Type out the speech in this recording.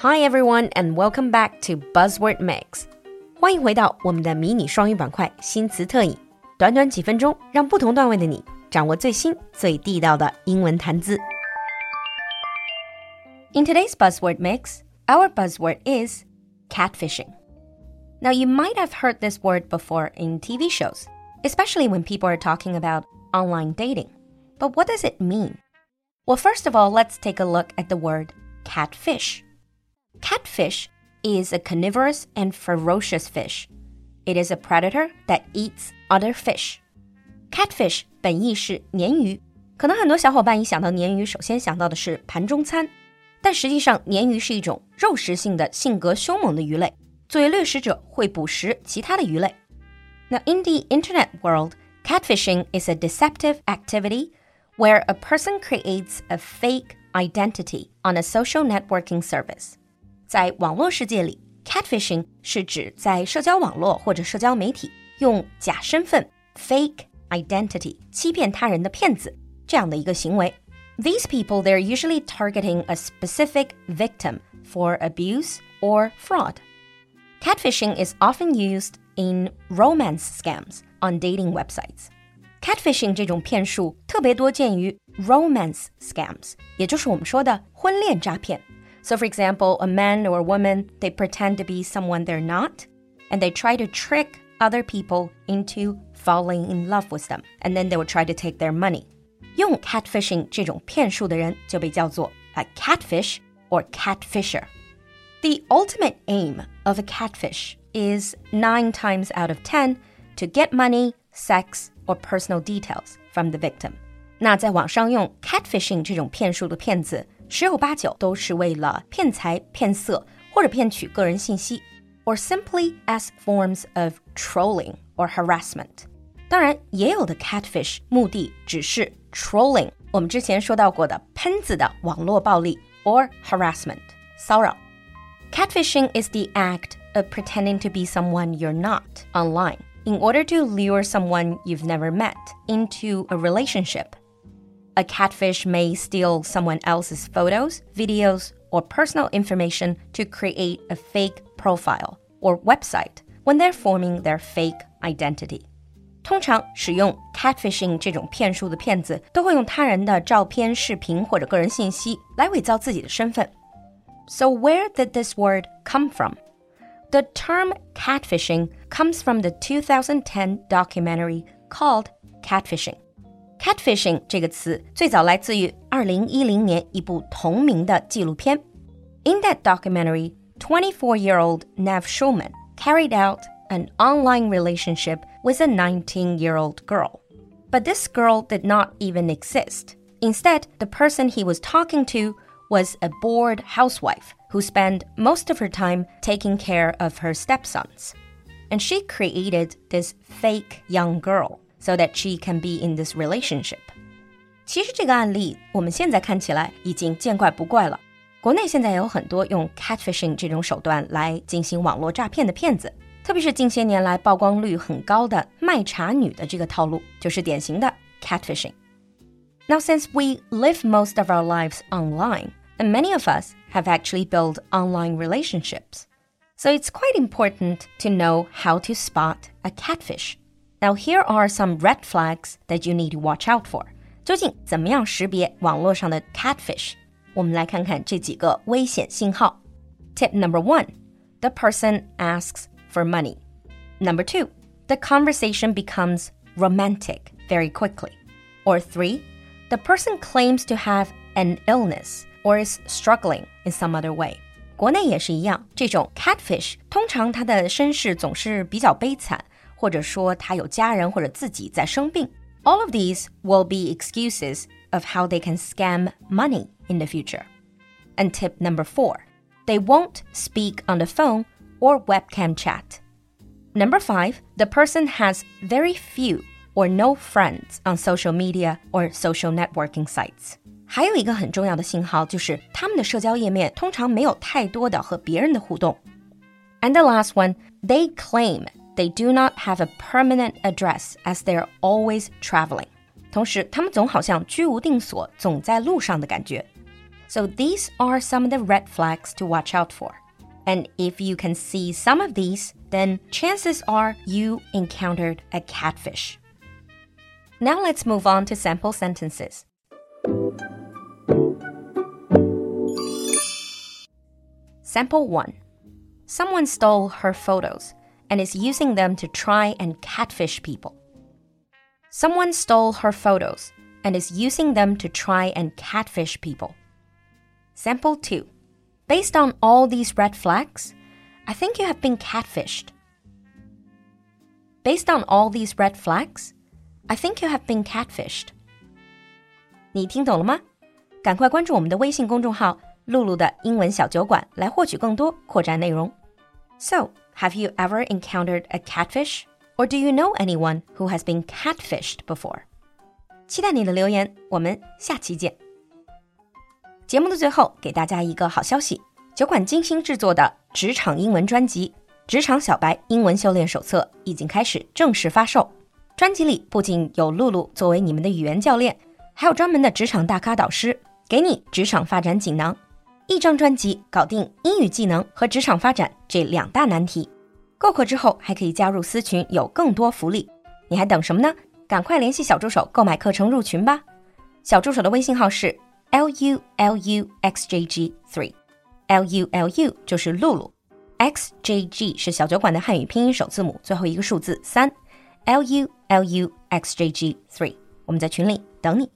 Hi everyone, and welcome back to Buzzword Mix. 欢迎回到我们的迷你双语板块新词特饮，短短几分钟，让不同段位的你掌握最新最地道的英文谈资。In today's buzzword mix, our buzzword is catfishing. Now, you might have heard this word before in TV shows, especially when people are talking about online dating. But what does it mean? Well, first of all, let's take a look at the word catfish. Catfish is a carnivorous and ferocious fish. It is a predator that eats other fish. Catfish 本意是鲶鱼，可能很多小伙伴一想到鲶鱼，首先想到的是盘中餐。但实际上，鲶鱼是一种肉食性的、性格凶猛的鱼类。作为掠食者，会捕食其他的鱼类。Now, in the internet world, catfishing is a deceptive activity where a person creates a fake identity on a social networking service. 在网络世界里，catfishing 是指在社交网络或者社交媒体用假身份 （fake identity） 欺骗他人的骗子这样的一个行为。these people, they're usually targeting a specific victim for abuse or fraud. Catfishing is often used in romance scams on dating websites. Catfishing 这种骗术特别多见于 romance scams，也就是我们说的婚恋诈骗。So, for example, a man or a woman they pretend to be someone they're not, and they try to trick other people into falling in love with them, and then they will try to take their money. 用 catfishing 这种骗术的人就被叫做 a catfish or catfisher. The ultimate aim of a catfish is nine times out of ten to get money, sex, or personal details from the victim. 那在网上用 catfishing 这种骗术的骗子，十有八九都是为了骗财、骗色或者骗取个人信息，or simply as forms of trolling or harassment. 当然，也有的 catfish 目的只是 trolling，我们之前说到过的喷子的网络暴力 or harassment 骚扰。Catfishing is the act of pretending to be someone you're not online in order to lure someone you've never met into a relationship. A catfish may steal someone else's photos, videos, or personal information to create a fake profile or website when they're forming their fake identity. 通常使用 catfishing 这种骗术的骗子，都会用他人的照片、视频或者个人信息来伪造自己的身份。So where did this word come from? The term catfishing comes from the 2010 documentary called Catfishing. Catfishing 这个词最早来自于2010年一部同名的纪录片。In that documentary, 24-year-old Nev Schulman carried out an online relationship with a 19 year old girl. But this girl did not even exist. Instead, the person he was talking to was a bored housewife who spent most of her time taking care of her stepsons. And she created this fake young girl so that she can be in this relationship. 其实这个案例我们现在看起来已经见怪不怪了。国内现在有很多用 catfishing 这种手段来进行网络诈骗的骗子。特别是近些年来曝光率很高的卖茶女的这个套路，就是典型的 catfishing。Now, since we live most of our lives online, and many of us have actually built online relationships, so it's quite important to know how to spot a catfish. Now, here are some red flags that you need to watch out for. 究竟怎么样识别网络上的 catfish？我们来看看这几个危险信号。Tip number one: the person asks for money. Number two, the conversation becomes romantic very quickly. Or three, the person claims to have an illness or is struggling in some other way. 国内也是一样，这种 catfish 通常他的身世总是比较悲惨，或者说他有家人或者自己在生病。All of these will be excuses of how they can scam money in the future. And tip number four, they won't speak on the phone or webcam chat. Number five, the person has very few or no friends on social media or social networking sites. 还有一个很重要的信号就是他们的社交页面通常没有太多的和别人的互动。And the last one, they claim they do not have a permanent address as they're always traveling. 同时他们总好像居无定所，总在路上的感觉。So these are some of the red flags to watch out for. And if you can see some of these, then chances are you encountered a catfish. Now let's move on to sample sentences. Sample 1 Someone stole her photos and is using them to try and catfish people. Someone stole her photos and is using them to try and catfish people. Sample 2 Based on all these red flags, I think you have been catfished. Based on all these red flags, I think you have been catfished. 你听懂了吗？赶快关注我们的微信公众号“ 露露的英文小酒馆”来获取更多扩展内容。So, have you ever encountered a catfish, or do you know anyone who has been catfished before? 期待你的留言，我们下期见。节目的最后，给大家一个好消息：酒馆精心制作的职场英文专辑《职场小白英文修炼手册》已经开始正式发售。专辑里不仅有露露作为你们的语言教练，还有专门的职场大咖导师，给你职场发展锦囊。一张专辑搞定英语技能和职场发展这两大难题。购课之后还可以加入私群，有更多福利。你还等什么呢？赶快联系小助手购买课程入群吧。小助手的微信号是。L U L U X J G three，L U L U 就是露露，X J G 是小酒馆的汉语拼音首字母，最后一个数字三，L U L U X J G three，我们在群里等你。